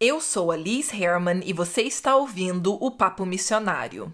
Eu sou a Liz Herman e você está ouvindo o Papo Missionário.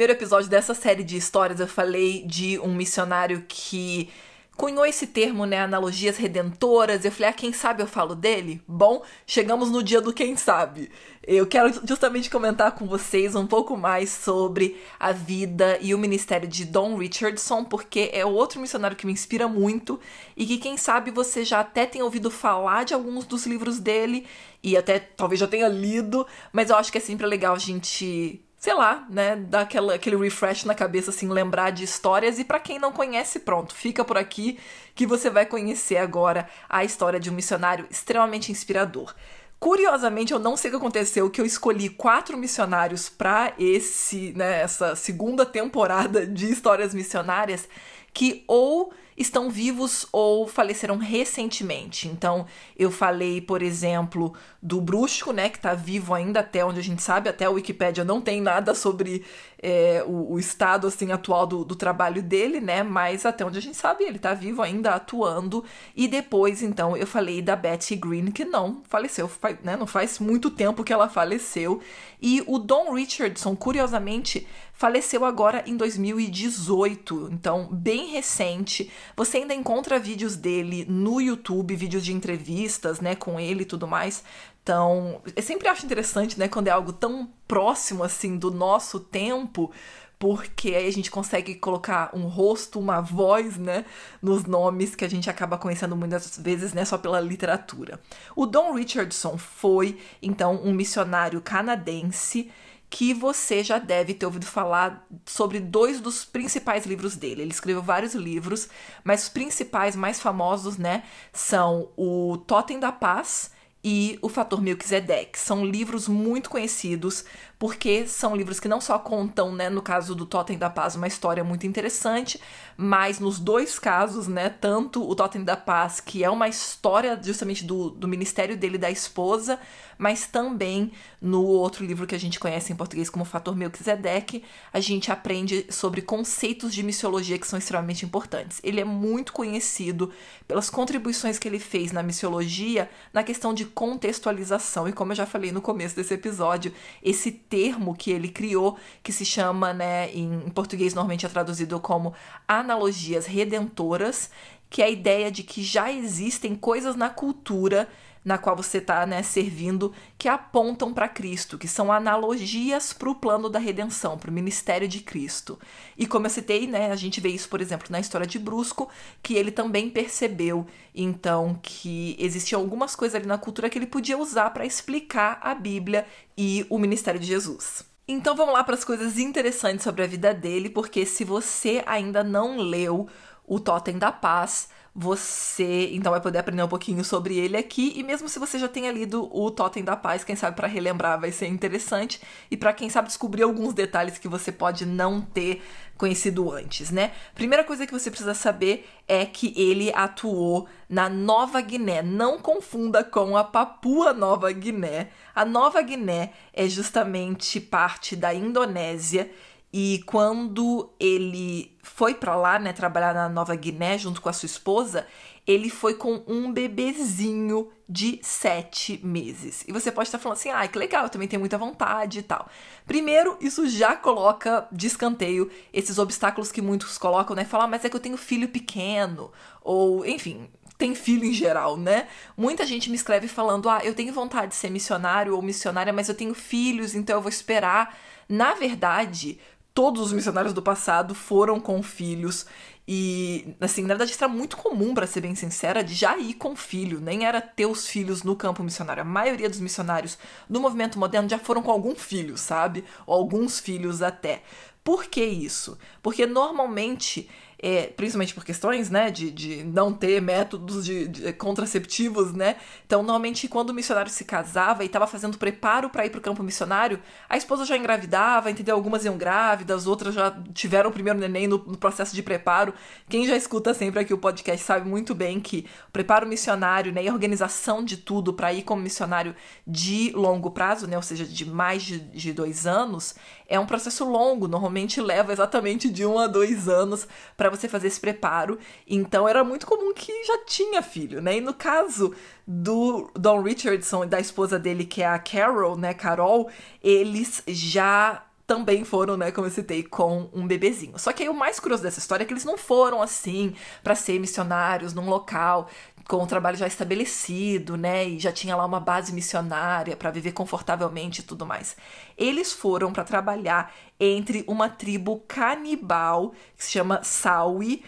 Primeiro episódio dessa série de histórias eu falei de um missionário que cunhou esse termo, né, analogias redentoras. Eu falei, ah, quem sabe eu falo dele? Bom, chegamos no dia do quem sabe. Eu quero justamente comentar com vocês um pouco mais sobre a vida e o ministério de Don Richardson, porque é outro missionário que me inspira muito e que quem sabe você já até tem ouvido falar de alguns dos livros dele e até talvez já tenha lido, mas eu acho que é sempre legal a gente sei lá, né, dar aquela, aquele refresh na cabeça, assim, lembrar de histórias. E para quem não conhece, pronto, fica por aqui que você vai conhecer agora a história de um missionário extremamente inspirador. Curiosamente, eu não sei o que aconteceu, que eu escolhi quatro missionários para esse, né, essa segunda temporada de histórias missionárias que ou estão vivos ou faleceram recentemente. Então, eu falei, por exemplo, do Brusco, né, que está vivo ainda até onde a gente sabe, até a Wikipédia não tem nada sobre é, o, o, estado assim atual do, do, trabalho dele, né, mas até onde a gente sabe, ele está vivo ainda atuando. E depois, então, eu falei da Betty Green, que não faleceu, né, não faz muito tempo que ela faleceu. E o Don Richardson, curiosamente, faleceu agora em 2018, então bem recente. Você ainda encontra vídeos dele no YouTube, vídeos de entrevistas, né, com ele e tudo mais. Então, eu sempre acho interessante, né, quando é algo tão próximo assim do nosso tempo, porque aí a gente consegue colocar um rosto, uma voz, né, nos nomes que a gente acaba conhecendo muitas vezes, né, só pela literatura. O Don Richardson foi, então, um missionário canadense que você já deve ter ouvido falar sobre dois dos principais livros dele. Ele escreveu vários livros, mas os principais, mais famosos, né, são o Totem da Paz e O Fator Melquisedeque. São livros muito conhecidos, porque são livros que não só contam, né, no caso do Totem da Paz, uma história muito interessante, mas nos dois casos, né, tanto o Totem da Paz, que é uma história justamente do, do ministério dele da esposa, mas também no outro livro que a gente conhece em português como Fator Melquisedeque, a gente aprende sobre conceitos de missiologia que são extremamente importantes. Ele é muito conhecido pelas contribuições que ele fez na missiologia na questão de contextualização, e como eu já falei no começo desse episódio, esse termo que ele criou, que se chama, né, em português normalmente é traduzido como analogias redentoras, que é a ideia de que já existem coisas na cultura na qual você está né, servindo que apontam para Cristo, que são analogias para o plano da redenção, para o ministério de Cristo. E como eu citei, né, a gente vê isso, por exemplo, na história de Brusco, que ele também percebeu, então, que existiam algumas coisas ali na cultura que ele podia usar para explicar a Bíblia e o ministério de Jesus. Então vamos lá para as coisas interessantes sobre a vida dele, porque se você ainda não leu o Totem da Paz, você então vai poder aprender um pouquinho sobre ele aqui e mesmo se você já tenha lido o Totem da Paz, quem sabe para relembrar vai ser interessante e para quem sabe descobrir alguns detalhes que você pode não ter conhecido antes, né? Primeira coisa que você precisa saber é que ele atuou na Nova Guiné. Não confunda com a Papua Nova Guiné. A Nova Guiné é justamente parte da Indonésia e quando ele foi para lá, né, trabalhar na Nova Guiné junto com a sua esposa, ele foi com um bebezinho de sete meses. E você pode estar falando assim, ah, que legal, também tenho muita vontade e tal. Primeiro, isso já coloca de escanteio esses obstáculos que muitos colocam, né? Falar, mas é que eu tenho filho pequeno, ou enfim, tem filho em geral, né? Muita gente me escreve falando: ah, eu tenho vontade de ser missionário ou missionária, mas eu tenho filhos, então eu vou esperar. Na verdade, todos os missionários do passado foram com filhos. E, assim, na verdade, isso era muito comum, para ser bem sincera, de já ir com filho, nem era ter os filhos no campo missionário. A maioria dos missionários do movimento moderno já foram com algum filho, sabe? Ou alguns filhos até. Por que isso? Porque normalmente é, principalmente por questões, né, de, de não ter métodos de, de contraceptivos, né? Então, normalmente, quando o missionário se casava e estava fazendo preparo para ir para o campo missionário, a esposa já engravidava, entendeu? Algumas iam grávidas, outras já tiveram o primeiro neném no, no processo de preparo. Quem já escuta sempre aqui o podcast sabe muito bem que o preparo missionário, né, e a organização de tudo para ir como missionário de longo prazo, né, ou seja, de mais de, de dois anos, é um processo longo, normalmente leva exatamente de um a dois anos para você fazer esse preparo. Então era muito comum que já tinha filho, né? E no caso do Don Richardson e da esposa dele, que é a Carol, né, Carol, eles já também foram, né, como eu citei, com um bebezinho. Só que aí o mais curioso dessa história é que eles não foram assim para ser missionários num local com o trabalho já estabelecido, né, e já tinha lá uma base missionária para viver confortavelmente e tudo mais. Eles foram para trabalhar entre uma tribo canibal que se chama Sawi,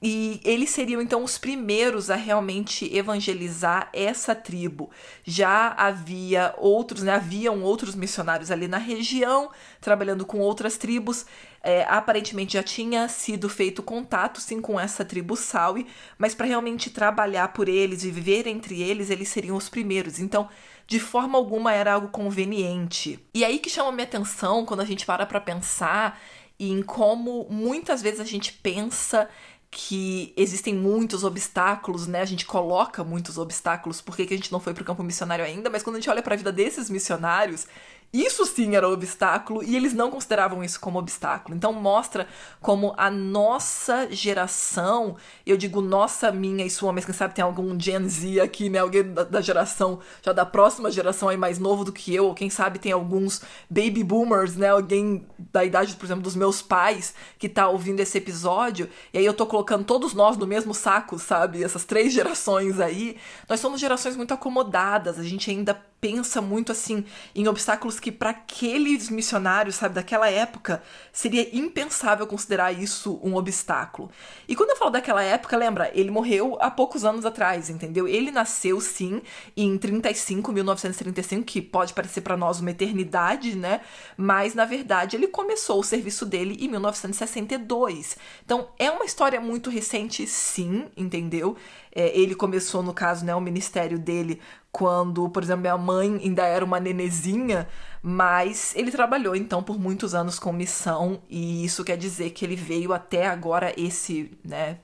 e eles seriam então os primeiros a realmente evangelizar essa tribo. Já havia outros, né, haviam outros missionários ali na região, trabalhando com outras tribos. É, aparentemente já tinha sido feito contato sim com essa tribo Sawi, mas para realmente trabalhar por eles e viver entre eles, eles seriam os primeiros. Então, de forma alguma era algo conveniente. E aí que chama minha atenção quando a gente para para pensar em como muitas vezes a gente pensa que existem muitos obstáculos, né? A gente coloca muitos obstáculos, por que, que a gente não foi para o campo missionário ainda? Mas quando a gente olha para a vida desses missionários, isso sim era obstáculo e eles não consideravam isso como obstáculo. Então mostra como a nossa geração, eu digo nossa, minha e sua, mas quem sabe tem algum Gen Z aqui, né? Alguém da, da geração, já da próxima geração aí mais novo do que eu, ou quem sabe tem alguns baby boomers, né? Alguém da idade, por exemplo, dos meus pais que tá ouvindo esse episódio. E aí eu tô colocando todos nós no mesmo saco, sabe? Essas três gerações aí. Nós somos gerações muito acomodadas, a gente ainda pensa muito assim em obstáculos que para aqueles missionários, sabe, daquela época, seria impensável considerar isso um obstáculo. E quando eu falo daquela época, lembra, ele morreu há poucos anos atrás, entendeu? Ele nasceu sim em 35, 1935, que pode parecer para nós uma eternidade, né? Mas na verdade ele começou o serviço dele em 1962. Então é uma história muito recente, sim, entendeu? É, ele começou, no caso, né, o ministério dele quando, por exemplo, minha mãe ainda era uma nenezinha, mas ele trabalhou então por muitos anos com missão e isso quer dizer que ele veio até agora esse, né,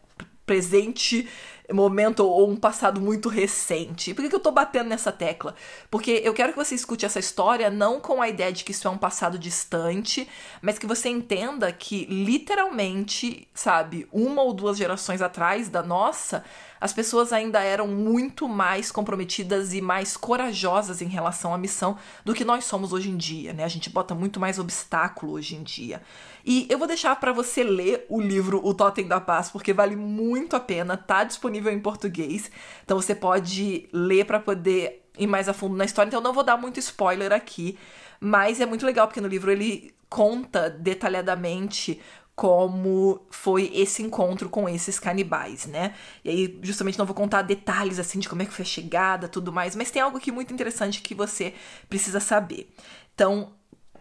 presente momento ou um passado muito recente. Por que, que eu tô batendo nessa tecla? Porque eu quero que você escute essa história não com a ideia de que isso é um passado distante, mas que você entenda que literalmente, sabe, uma ou duas gerações atrás da nossa, as pessoas ainda eram muito mais comprometidas e mais corajosas em relação à missão do que nós somos hoje em dia, né? A gente bota muito mais obstáculo hoje em dia. E eu vou deixar para você ler o livro O Totem da Paz, porque vale muito a pena, tá disponível em português. Então você pode ler para poder ir mais a fundo na história. Então eu não vou dar muito spoiler aqui, mas é muito legal porque no livro ele conta detalhadamente como foi esse encontro com esses canibais, né? E aí, justamente, não vou contar detalhes assim de como é que foi a chegada, tudo mais, mas tem algo aqui muito interessante que você precisa saber. Então,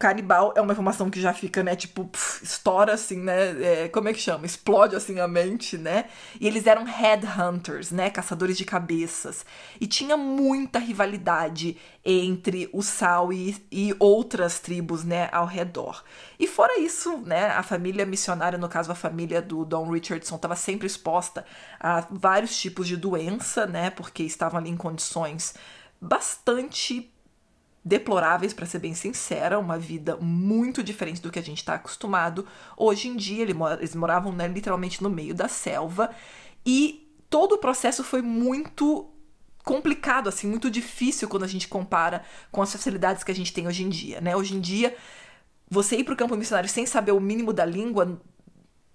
canibal é uma informação que já fica, né, tipo, pff, estoura assim, né, é, como é que chama? Explode assim a mente, né? E eles eram headhunters, né, caçadores de cabeças. E tinha muita rivalidade entre o Sal e, e outras tribos, né, ao redor. E fora isso, né, a família missionária, no caso a família do Don Richardson, estava sempre exposta a vários tipos de doença, né, porque estavam ali em condições bastante deploráveis, para ser bem sincera, uma vida muito diferente do que a gente está acostumado. Hoje em dia, eles moravam né, literalmente no meio da selva e todo o processo foi muito complicado, assim, muito difícil quando a gente compara com as facilidades que a gente tem hoje em dia, né? Hoje em dia, você ir para o campo missionário sem saber o mínimo da língua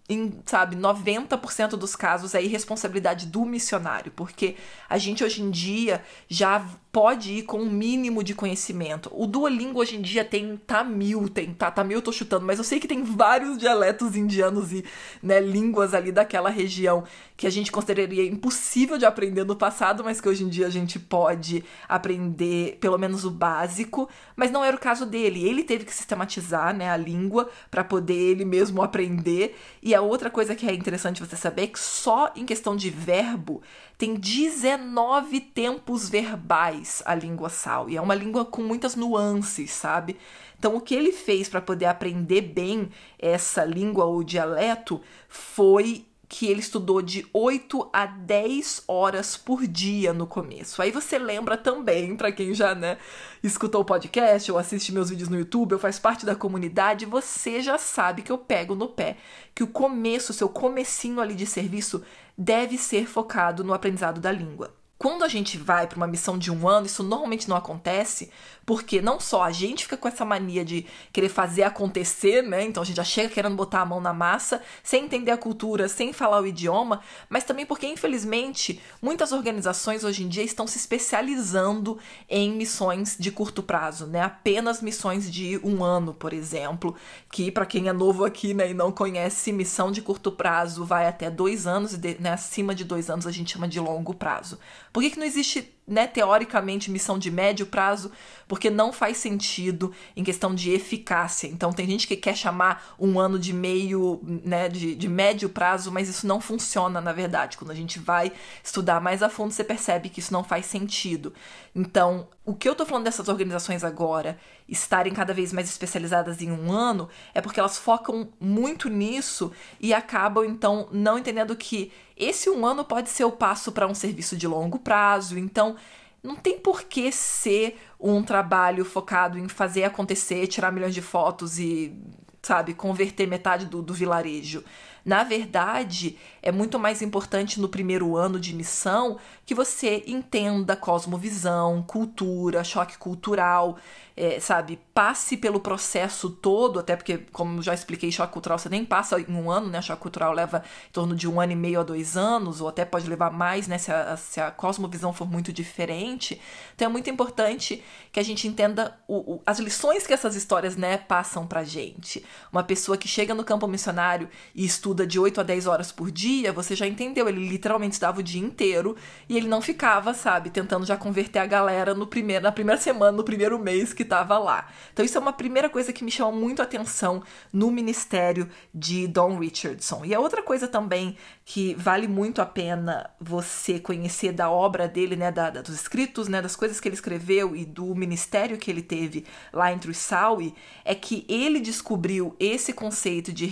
em, sabe, 90% dos casos é irresponsabilidade do missionário, porque a gente hoje em dia já pode ir com um mínimo de conhecimento. O Duolingo hoje em dia tem Tamil, tem tá, Tamil eu tô chutando, mas eu sei que tem vários dialetos indianos e né, línguas ali daquela região que a gente consideraria impossível de aprender no passado, mas que hoje em dia a gente pode aprender pelo menos o básico, mas não era o caso dele. Ele teve que sistematizar, né, a língua para poder ele mesmo aprender. E a outra coisa que é interessante você saber é que só em questão de verbo tem 19 tempos verbais a língua sal. E é uma língua com muitas nuances, sabe? Então, o que ele fez para poder aprender bem essa língua ou dialeto foi que ele estudou de 8 a 10 horas por dia no começo. Aí você lembra também, para quem já, né, escutou o podcast ou assiste meus vídeos no YouTube, ou faz parte da comunidade, você já sabe que eu pego no pé, que o começo, seu comecinho ali de serviço deve ser focado no aprendizado da língua. Quando a gente vai para uma missão de um ano, isso normalmente não acontece, porque não só a gente fica com essa mania de querer fazer acontecer, né? Então a gente já chega querendo botar a mão na massa, sem entender a cultura, sem falar o idioma, mas também porque, infelizmente, muitas organizações hoje em dia estão se especializando em missões de curto prazo, né? Apenas missões de um ano, por exemplo, que para quem é novo aqui né, e não conhece, missão de curto prazo vai até dois anos, e né, acima de dois anos a gente chama de longo prazo. Por que, que não existe, né, teoricamente, missão de médio prazo? Porque não faz sentido em questão de eficácia. Então, tem gente que quer chamar um ano de meio, né, de, de médio prazo, mas isso não funciona, na verdade. Quando a gente vai estudar mais a fundo, você percebe que isso não faz sentido. Então, o que eu tô falando dessas organizações agora estarem cada vez mais especializadas em um ano é porque elas focam muito nisso e acabam, então, não entendendo que esse um ano pode ser o passo para um serviço de longo prazo, então não tem por que ser um trabalho focado em fazer acontecer, tirar milhões de fotos e, sabe, converter metade do, do vilarejo. Na verdade, é muito mais importante no primeiro ano de missão que você entenda cosmovisão, cultura, choque cultural, é, sabe, passe pelo processo todo, até porque, como já expliquei, choque cultural você nem passa em um ano, né? Choque cultural leva em torno de um ano e meio a dois anos, ou até pode levar mais, né? Se a, se a cosmovisão for muito diferente. Então é muito importante que a gente entenda o, o, as lições que essas histórias, né, passam pra gente. Uma pessoa que chega no campo missionário e estuda de 8 a 10 horas por dia, você já entendeu, ele literalmente estava o dia inteiro e ele não ficava, sabe, tentando já converter a galera no primeiro, na primeira semana, no primeiro mês que estava lá. Então isso é uma primeira coisa que me chama muito a atenção no ministério de Don Richardson. E a outra coisa também que vale muito a pena você conhecer da obra dele, né, da, da, dos escritos, né, das coisas que ele escreveu e do ministério que ele teve lá entre os Saui, é que ele descobriu esse conceito de,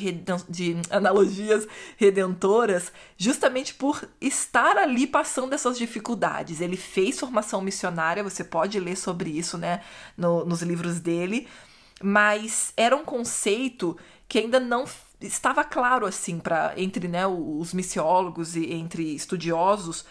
de analogias redentoras justamente por estar ali passando essas dificuldades. Ele fez formação missionária, você pode ler sobre isso, né, no, nos livros dele, mas era um conceito que ainda não estava claro assim para entre né, os missiólogos e entre estudiosos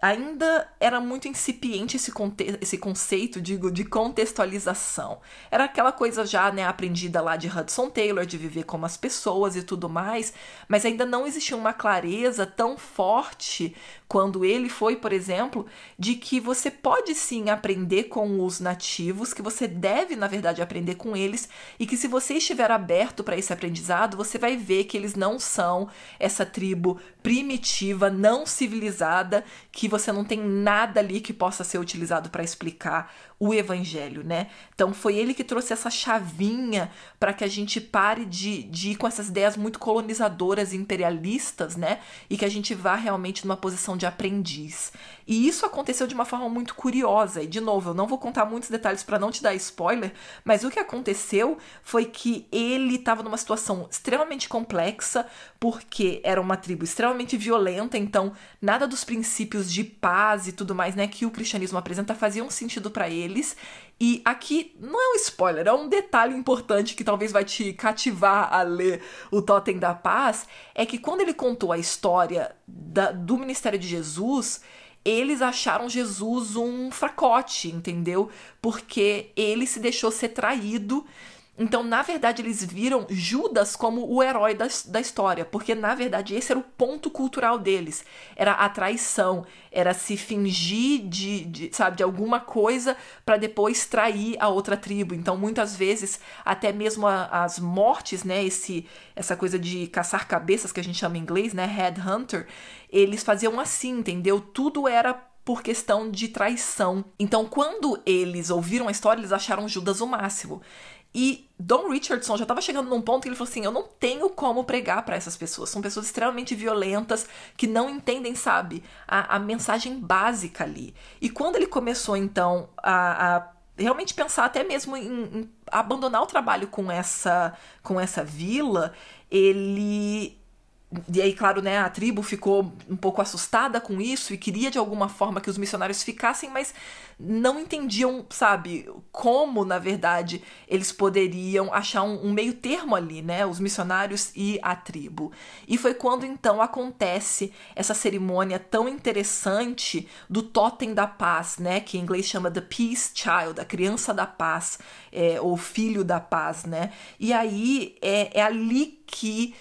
ainda era muito incipiente esse, esse conceito, digo, de contextualização. Era aquela coisa já, né, aprendida lá de Hudson Taylor, de viver como as pessoas e tudo mais, mas ainda não existia uma clareza tão forte quando ele foi, por exemplo, de que você pode sim aprender com os nativos, que você deve, na verdade, aprender com eles, e que se você estiver aberto para esse aprendizado, você vai ver que eles não são essa tribo primitiva, não civilizada, que você não tem nada ali que possa ser utilizado para explicar o evangelho, né? Então foi ele que trouxe essa chavinha para que a gente pare de, de ir com essas ideias muito colonizadoras e imperialistas, né? E que a gente vá realmente numa posição de aprendiz. E isso aconteceu de uma forma muito curiosa. E de novo, eu não vou contar muitos detalhes para não te dar spoiler, mas o que aconteceu foi que ele estava numa situação extremamente complexa, porque era uma tribo extremamente violenta, então nada dos princípios de paz e tudo mais, né, que o cristianismo apresenta faziam sentido para ele deles. E aqui não é um spoiler, é um detalhe importante que talvez vai te cativar a ler o Totem da Paz, é que quando ele contou a história da, do ministério de Jesus, eles acharam Jesus um fracote, entendeu? Porque ele se deixou ser traído Então, na verdade, eles viram Judas como o herói da, da história, porque na verdade esse era o ponto cultural deles. Era a traição, era se fingir de, de sabe, de alguma coisa para depois trair a outra tribo. Então, muitas vezes, até mesmo a, as mortes, né, esse essa coisa de caçar cabeças que a gente chama em inglês, né, headhunter, eles faziam assim, entendeu? Tudo era por questão de traição. Então, quando eles ouviram a história, eles acharam Judas o máximo. E Don Richardson já estava chegando num ponto que ele falou assim: eu não tenho como pregar para essas pessoas. São pessoas extremamente violentas que não entendem, sabe, a, a mensagem básica ali. E quando ele começou, então, a, a realmente pensar até mesmo em, em, abandonar o trabalho com essa com essa vila, ele e aí, claro, né, a tribo ficou um pouco assustada com isso e queria de alguma forma que os missionários ficassem, mas não entendiam, sabe, como, na verdade, eles poderiam achar um, um meio termo ali, né, os missionários e a tribo. E foi quando então acontece essa cerimônia tão interessante do totem da paz, né, que em inglês chama The Peace Child, a criança da paz, é, ou filho da paz, né. E aí é, é ali que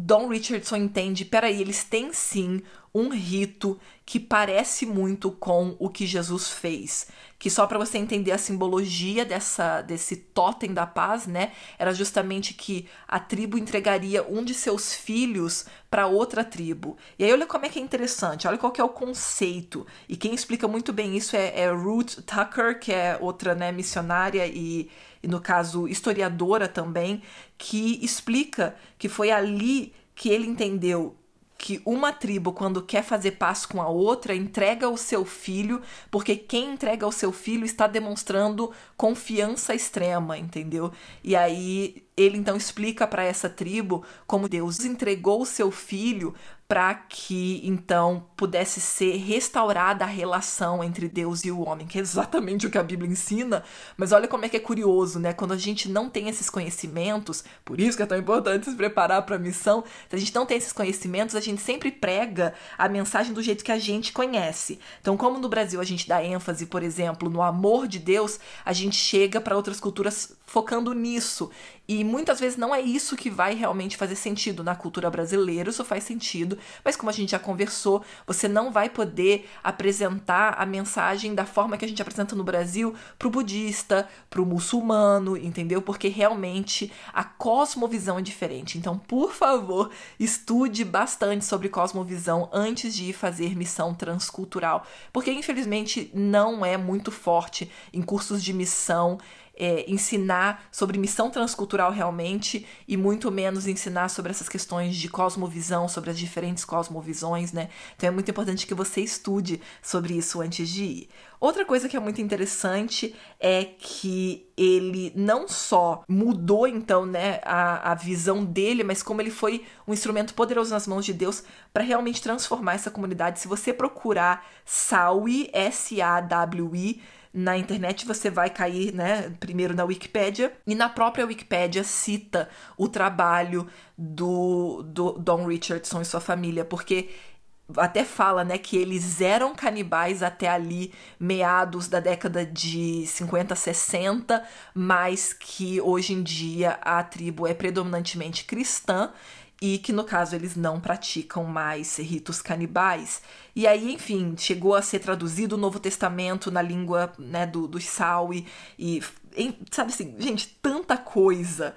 Don Richardson entende, peraí, eles têm sim um rito que parece muito com o que Jesus fez. Que só para você entender a simbologia dessa desse totem da paz, né, era justamente que a tribo entregaria um de seus filhos para outra tribo. E aí olha como é que é interessante, olha qual que é o conceito. E quem explica muito bem isso é, é Ruth Tucker, que é outra né, missionária e e no caso historiadora também, que explica que foi ali que ele entendeu que uma tribo, quando quer fazer paz com a outra, entrega o seu filho, porque quem entrega o seu filho está demonstrando confiança extrema, entendeu? E aí ele então explica para essa tribo como Deus entregou o seu filho para que então pudesse ser restaurada a relação entre Deus e o homem, que é exatamente o que a Bíblia ensina. Mas olha como é que é curioso, né? Quando a gente não tem esses conhecimentos, por isso que é tão importante se preparar para a missão. Se a gente não tem esses conhecimentos, a gente sempre prega a mensagem do jeito que a gente conhece. Então, como no Brasil a gente dá ênfase, por exemplo, no amor de Deus, a gente chega para outras culturas focando nisso. E muitas vezes não é isso que vai realmente fazer sentido na cultura brasileira, isso faz sentido, mas como a gente já conversou, você não vai poder apresentar a mensagem da forma que a gente apresenta no Brasil pro budista, pro muçulmano, entendeu? Porque realmente a cosmovisão é diferente. Então, por favor, estude bastante sobre cosmovisão antes de ir fazer missão transcultural, porque infelizmente não é muito forte em cursos de missão é, ensinar sobre missão transcultural realmente e muito menos ensinar sobre essas questões de cosmovisão, sobre as diferentes cosmovisões, né? Então é muito importante que você estude sobre isso antes de ir. Outra coisa que é muito interessante é que ele não só mudou então né, a, a visão dele, mas como ele foi um instrumento poderoso nas mãos de Deus para realmente transformar essa comunidade. Se você procurar Sawi, S-A-W-I, na internet você vai cair, né, primeiro na Wikipédia e na própria Wikipédia cita o trabalho do, do Don Richardson e sua família, porque até fala, né, que eles eram canibais até ali meados da década de 50, 60, mas que hoje em dia a tribo é predominantemente cristã e que no caso eles não praticam mais ritos canibais. E aí, enfim, chegou a ser traduzido o Novo Testamento na língua né, do, do Saui e, sabe assim, gente, tanta coisa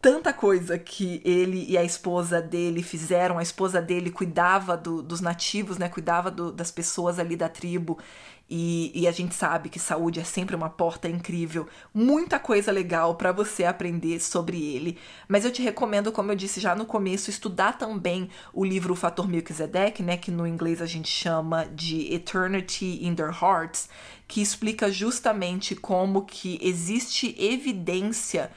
tanta coisa que ele e a esposa dele fizeram. A esposa dele cuidava do, dos nativos, né? Cuidava do, das pessoas ali da tribo. E, e, a gente sabe que saúde é sempre uma porta incrível, muita coisa legal para você aprender sobre ele. Mas eu te recomendo, como eu disse já no começo, estudar também o livro O Fator Melchizedek, né, que no inglês a gente chama de Eternity in Their Hearts, que explica justamente como que existe evidência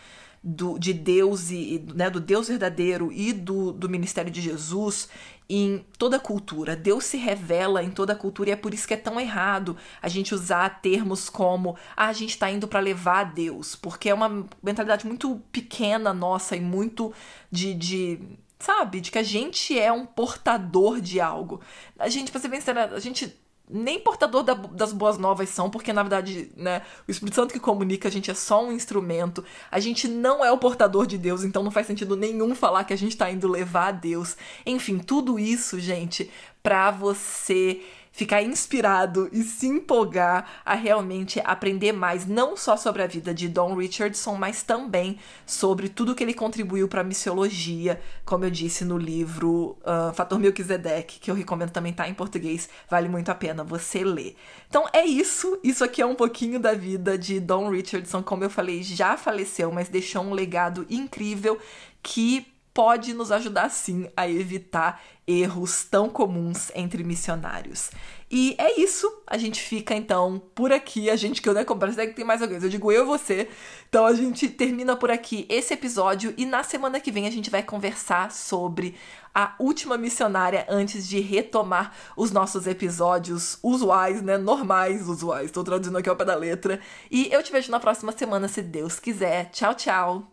do, de Deus e né, do Deus verdadeiro e do, do ministério de Jesus em toda cultura. Deus se revela em toda cultura e é por isso que é tão errado a gente usar termos como ah, a gente está indo para levar a Deus, porque é uma mentalidade muito pequena nossa e muito de, de sabe, de que a gente é um portador de algo. A gente, pra ser bem sincera, a gente nem portador da, das boas novas são, porque na verdade, né, o Espírito Santo que comunica, a gente é só um instrumento, a gente não é o portador de Deus, então não faz sentido nenhum falar que a gente tá indo levar a Deus. Enfim, tudo isso, gente, pra você ficar inspirado e se empolgar a realmente aprender mais, não só sobre a vida de Don Richardson, mas também sobre tudo que ele contribuiu para a missiologia, como eu disse no livro uh, Fator Melquisedeque, que eu recomendo também estar tá em português, vale muito a pena você ler. Então é isso, isso aqui é um pouquinho da vida de Don Richardson, como eu falei, já faleceu, mas deixou um legado incrível que pode nos ajudar sim a evitar erros tão comuns entre missionários. E é isso. A gente fica então por aqui. A gente que eu né, parece que tem mais alguém. Eu digo eu e você. Então a gente termina por aqui esse episódio e na semana que vem a gente vai conversar sobre a última missionária antes de retomar os nossos episódios usuais, né? Normais, usuais. Estou traduzindo aqui ao pé da letra. E eu te vejo na próxima semana, se Deus quiser. Tchau, tchau.